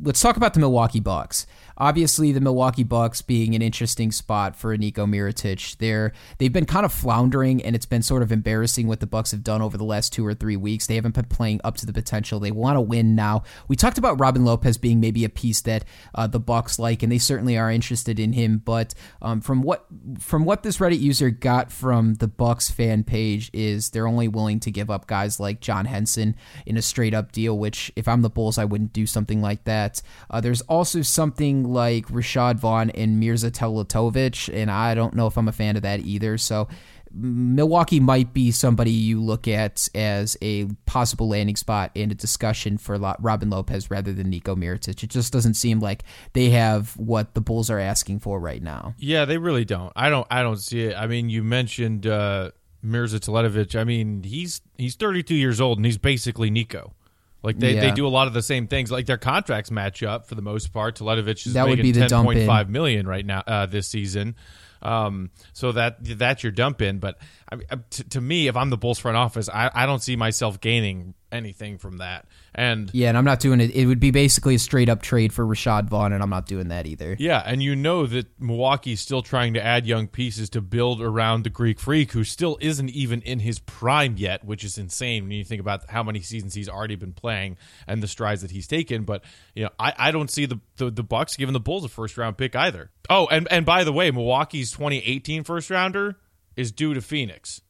let's talk about the Milwaukee Bucks. Obviously, the Milwaukee Bucks being an interesting spot for Nico Mirotic. They're they've been kind of floundering, and it's been sort of embarrassing what the Bucks have done over the last two or three weeks. They haven't been playing up to the potential. They want to win now. We talked about Robin Lopez being maybe a piece that uh, the Bucks like, and they certainly are interested in him. But um, from what from what this Reddit user got from the Bucks fan page is they're only willing to give up guys like John Henson in a straight up deal. Which, if I'm the Bulls, I wouldn't do something like that. Uh, there's also something like Rashad Vaughn and Mirza Teletovic, and I don't know if I'm a fan of that either. So. Milwaukee might be somebody you look at as a possible landing spot in a discussion for Robin Lopez rather than Nico Mirotic. It just doesn't seem like they have what the Bulls are asking for right now. Yeah, they really don't. I don't. I don't see it. I mean, you mentioned uh, Mirza Teletovic. I mean, he's he's 32 years old and he's basically Nico. Like they, they do a lot of the same things. Like their contracts match up for the most part. Teletovic is That would making be the dump in. 10.5 million right now uh, this season. Um, so that that's your dump in. But I, I- to, to me, if I'm the Bulls front office, I, I don't see myself gaining anything from that. And Yeah, and I'm not doing it. It would be basically a straight up trade for Rashad Vaughn, and I'm not doing that either. Yeah, and you know that Milwaukee's still trying to add young pieces to build around the Greek Freak, who still isn't even in his prime yet, which is insane when you think about how many seasons he's already been playing and the strides that he's taken. But you know, I, I don't see the, the the Bucks giving the Bulls a first round pick either. Oh, and and by the way, Milwaukee's 2018 first rounder is due to Phoenix.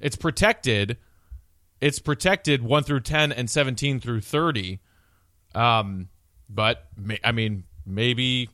It's protected. It's protected one through ten and seventeen through thirty. Um, but I mean, maybe,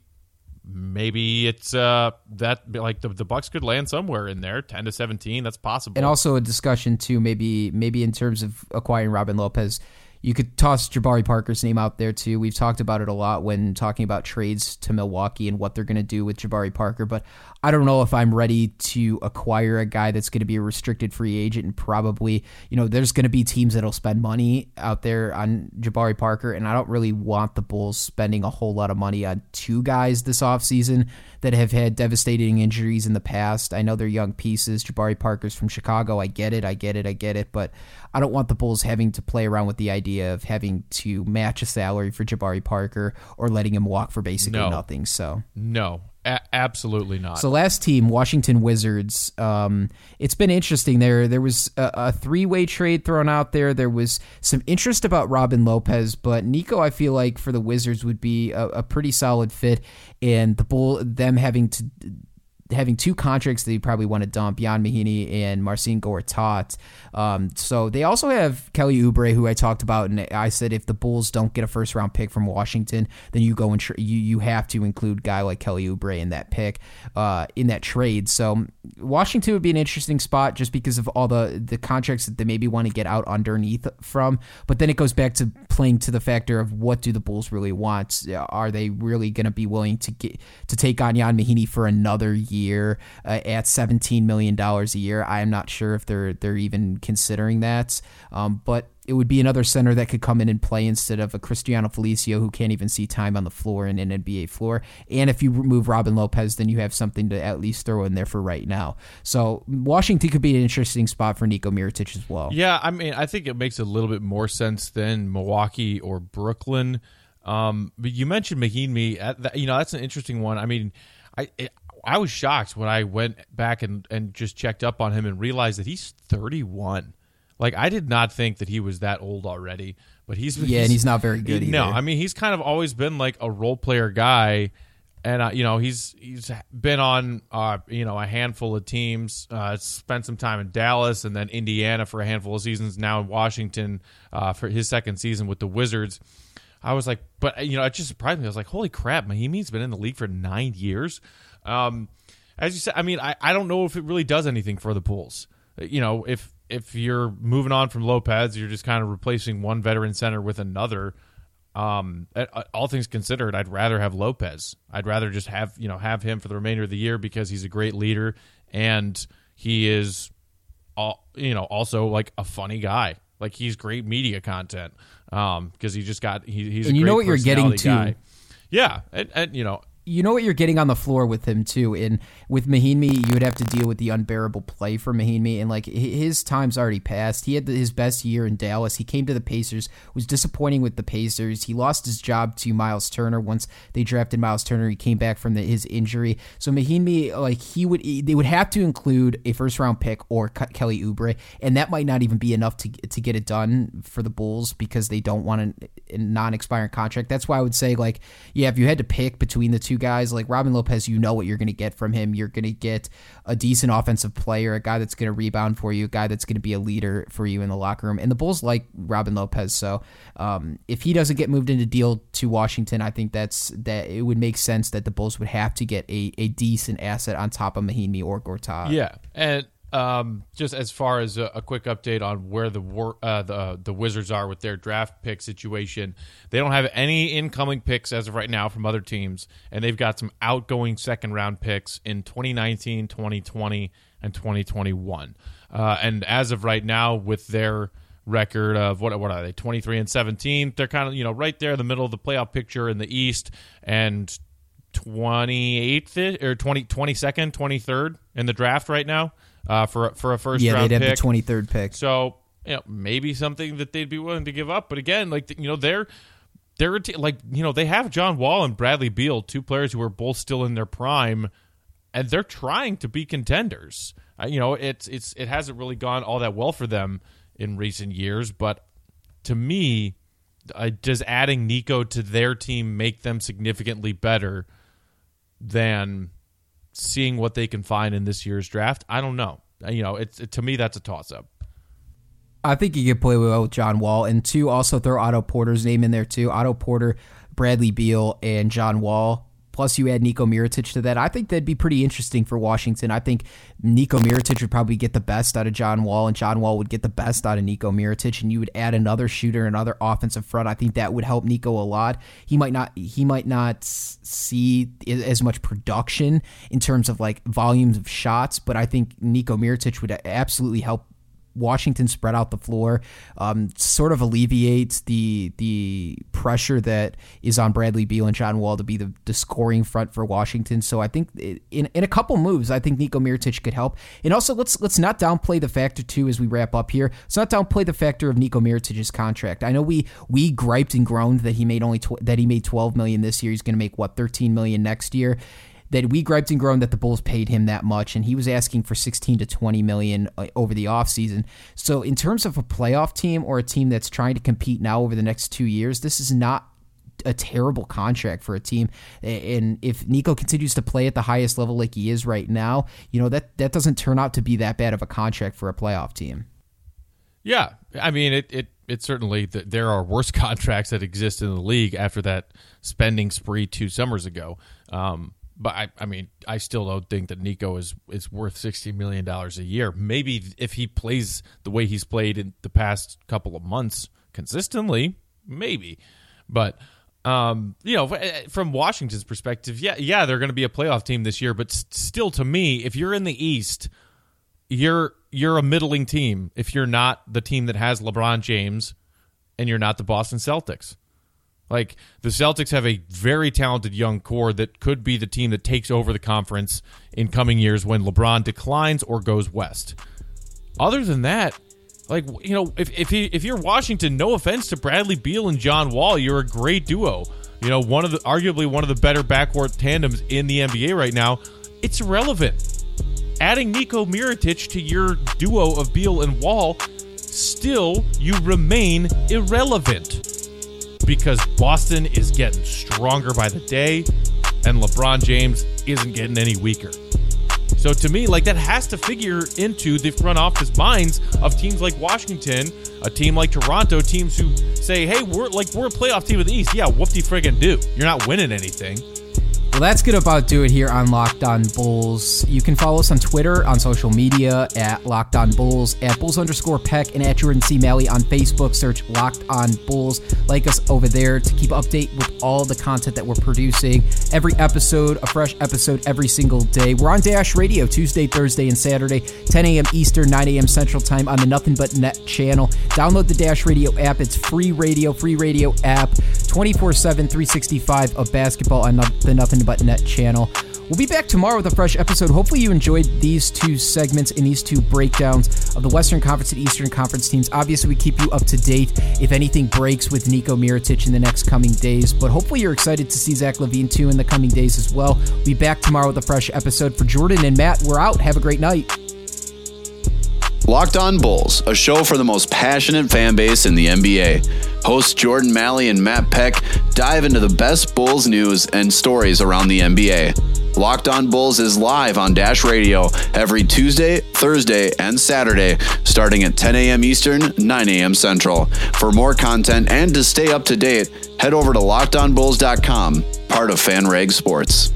maybe it's uh that like the the Bucks could land somewhere in there, ten to seventeen. That's possible. And also a discussion too, maybe maybe in terms of acquiring Robin Lopez, you could toss Jabari Parker's name out there too. We've talked about it a lot when talking about trades to Milwaukee and what they're going to do with Jabari Parker, but I don't know if I'm ready to acquire a guy that's going to be a restricted free agent and probably, you know, there's going to be teams that'll spend money out there on Jabari Parker and I don't really want the Bulls spending a whole lot of money on two guys this offseason that have had devastating injuries in the past. I know they're young pieces. Jabari Parker's from Chicago. I get it. I get it. I get it. But I don't want the Bulls having to play around with the idea of having to match a salary for Jabari Parker or letting him walk for basically No. nothing. So no, a- absolutely not. so last team, Washington Wizards. Um, it's been interesting. There, there was a, a three-way trade thrown out there. There was some interest about Robin Lopez, but Nico, I feel like for the Wizards would be a, a pretty solid fit, and the bull them having to having two contracts that you probably want to dump, Ian Mahinmi and Marcin Gortat. Um, so they also have Kelly Oubre, who I talked about, and I said if the Bulls don't get a first round pick from Washington, then you go and you you have to include guy like Kelly Oubre in that pick, uh, in that trade. So Washington would be an interesting spot just because of all the the contracts that they maybe want to get out underneath from. But then it goes back to playing to the factor of what do the Bulls really want? Are they really going to be willing to get to take on Ian Mahinmi for another year uh, at seventeen million dollars a year? I am not sure if they're they're even considering that. Um, but it would be another center that could come in and play instead of a Cristiano Felicio who can't even see time on the floor in an NBA floor. And if you remove Robin Lopez, then you have something to at least throw in there for right now. So Washington could be an interesting spot for Nico Mirotic as well. Yeah, I mean, I think it makes a little bit more sense than Milwaukee or Brooklyn. Um, but you mentioned Mahinmi. uh, You know, that's an interesting one. I mean, I I was shocked when I went back and, and just checked up on him and realized that he's 31. Like, I did not think that he was that old already. But he's Yeah, and he's not very good No, either. I mean, he's kind of always been like a role player guy and uh, you know he's he's been on uh, you know a handful of teams. Uh, spent some time in Dallas and then Indiana for a handful of seasons. Now in Washington uh, for his second season with the Wizards. I was like, but you know, it just surprised me. I was like, holy crap, Mahinmi's been in the league for nine years. Um, as you said, I mean, I, I don't know if it really does anything for the Bulls. You know, if if you're moving on from Lopez, you're just kind of replacing one veteran center with another. Um, all things considered, I'd rather have Lopez. I'd rather just have you know have him for the remainder of the year because he's a great leader and he is, all you know, also like a funny guy. Like he's great media content. Um, because he just got he, he's and you know what you're getting to. Guy. Yeah, and, and you know you know what you're getting on the floor with him too. And with Mahinmi, you would have to deal with the unbearable play for Mahinmi, and like his time's already passed. He had his best year in Dallas. He came to the Pacers, was disappointing with the Pacers. He lost his job to Miles Turner once they drafted Miles Turner. He came back from the, his injury. So Mahinmi, like he would, they would have to include a first round pick or Kelly Oubre, and that might not even be enough to to get it done for the Bulls because they don't want a, a non expiring contract. That's why I would say like, yeah, if you had to pick between the two two guys like Robin Lopez, you know what you're going to get from him. You're going to get a decent offensive player, a guy that's going to rebound for you, a guy that's going to be a leader for you in the locker room. And the Bulls like Robin Lopez, so um, if he doesn't get moved into deal to Washington, I think that's that it would make sense that the Bulls would have to get a, a decent asset on top of Mahinmi or Gortat. Yeah, and um, just as far as a, a, quick update on where the uh, the the Wizards are with their draft pick situation, they don't have any incoming picks as of right now from other teams, and they've got some outgoing second round picks in 2019, 2020, and 2021. Uh, and as of right now, with their record of what what are they 23 and 17 they're kind of you know right there in the middle of the playoff picture in the east and 28th or 20 22nd 23rd in the draft right now uh, for for a first yeah, round they'd have the twenty third pick. So you know, maybe something that they'd be willing to give up. But again, like you know, they're they're like you know they have John Wall and Bradley Beal, two players who are both still in their prime, and they're trying to be contenders. Uh, you know, it's it's it hasn't really gone all that well for them in recent years, but to me, uh, does adding Nico to their team make them significantly better than seeing what they can find in this year's draft. I don't know. You know, it's it, to me that's a toss up. I think you could play well with John Wall, and two also throw Otto Porter's name in there too. Otto Porter, Bradley Beal, and John Wall Plus, you add Nico Mirotic to that. I think that'd be pretty interesting for Washington. I think Nico Mirotic would probably get the best out of John Wall, and John Wall would get the best out of Nico Mirotic, and you would add another shooter, another offensive front. I think that would help Nico a lot. He might not he might not see as much production in terms of like volumes of shots, but I think Nico Mirotic would absolutely help Washington spread out the floor, um, sort of alleviates the the pressure that is on Bradley Beal and John Wall to be the, the scoring front for Washington. So I think in in a couple moves, I think Nico Mirotic could help. And also let's let's not downplay the factor too as we wrap up here. Let's not downplay the factor of Nico Mirotic's contract. I know we we griped and groaned that he made only tw- that he made 12 million this year. He's going to make what 13 million next year that we griped and groaned that the Bulls paid him that much, and he was asking for 16 to 20 million uh, over the offseason. So, in terms of a playoff team or a team that's trying to compete now over the next two years, this is not a terrible contract for a team. And if Nico continues to play at the highest level like he is right now, you know that that doesn't turn out to be that bad of a contract for a playoff team. Yeah, I mean it. It it certainly there are worse contracts that exist in the league after that spending spree two summers ago. Um, but I, I mean, I still don't think that Nico is is worth sixty million dollars a year. Maybe if he plays the way he's played in the past couple of months consistently, maybe. But um, you know, eh, from Washington's perspective, yeah, yeah, they're going to be a playoff team this year. But still, to me, if you're in the East, you're you're a middling team. If you're not the team that has LeBron James, and you're not the Boston Celtics. Like the Celtics have a very talented young core that could be the team that takes over the conference in coming years when LeBron declines or goes west. Other than that, like you know, if if, he, if you're Washington, no offense to Bradley Beal and John Wall, you're a great duo. You know, one of the arguably one of the better backcourt tandems in the NBA right now. It's irrelevant. Adding Nico Mirotic to your duo of Beal and Wall, still you remain irrelevant because Boston is getting stronger by the day and LeBron James isn't getting any weaker. So to me, like that has to figure into the front office minds of teams like Washington, a team like Toronto, teams who say, "Hey, we're like we're a playoff team of the East." Yeah, whoop de friggin' do. You're not winning anything. Well, that's good about do it here on Locked On Bulls. You can follow us on Twitter, on social media at Locked On Bulls, at Bulls underscore Peck, and at Jordan C. Malley on Facebook. Search Locked On Bulls. Like us over there to keep update with all the content that we're producing. Every episode, a fresh episode every single day. We're on Dash Radio Tuesday, Thursday, and Saturday, 10 a.m. Eastern, 9 a.m. Central Time on the Nothing But Net channel. Download the Dash Radio app. It's free radio, free radio app, 24 7, 365 of basketball on the Nothing But Net channel. We'll be back tomorrow with a fresh episode. Hopefully, you enjoyed these two segments and these two breakdowns of the Western Conference and Eastern Conference teams. Obviously, we keep you up to date if anything breaks with Nico Mirotic in the next coming days. But hopefully, you're excited to see Zach LaVine too in the coming days as well. We'll be back tomorrow with a fresh episode. For Jordan and Matt, we're out. Have a great night. Locked On Bulls, a show for the most passionate fan base in the NBA. Hosts Jordan Malley and Matt Peck dive into the best Bulls news and stories around the NBA. Locked On Bulls is live on Dash Radio every Tuesday, Thursday, and Saturday, starting at 10 a.m. Eastern, 9 a.m. Central. For more content and to stay up to date, head over to lockedonbulls.com, part of FanRag Sports.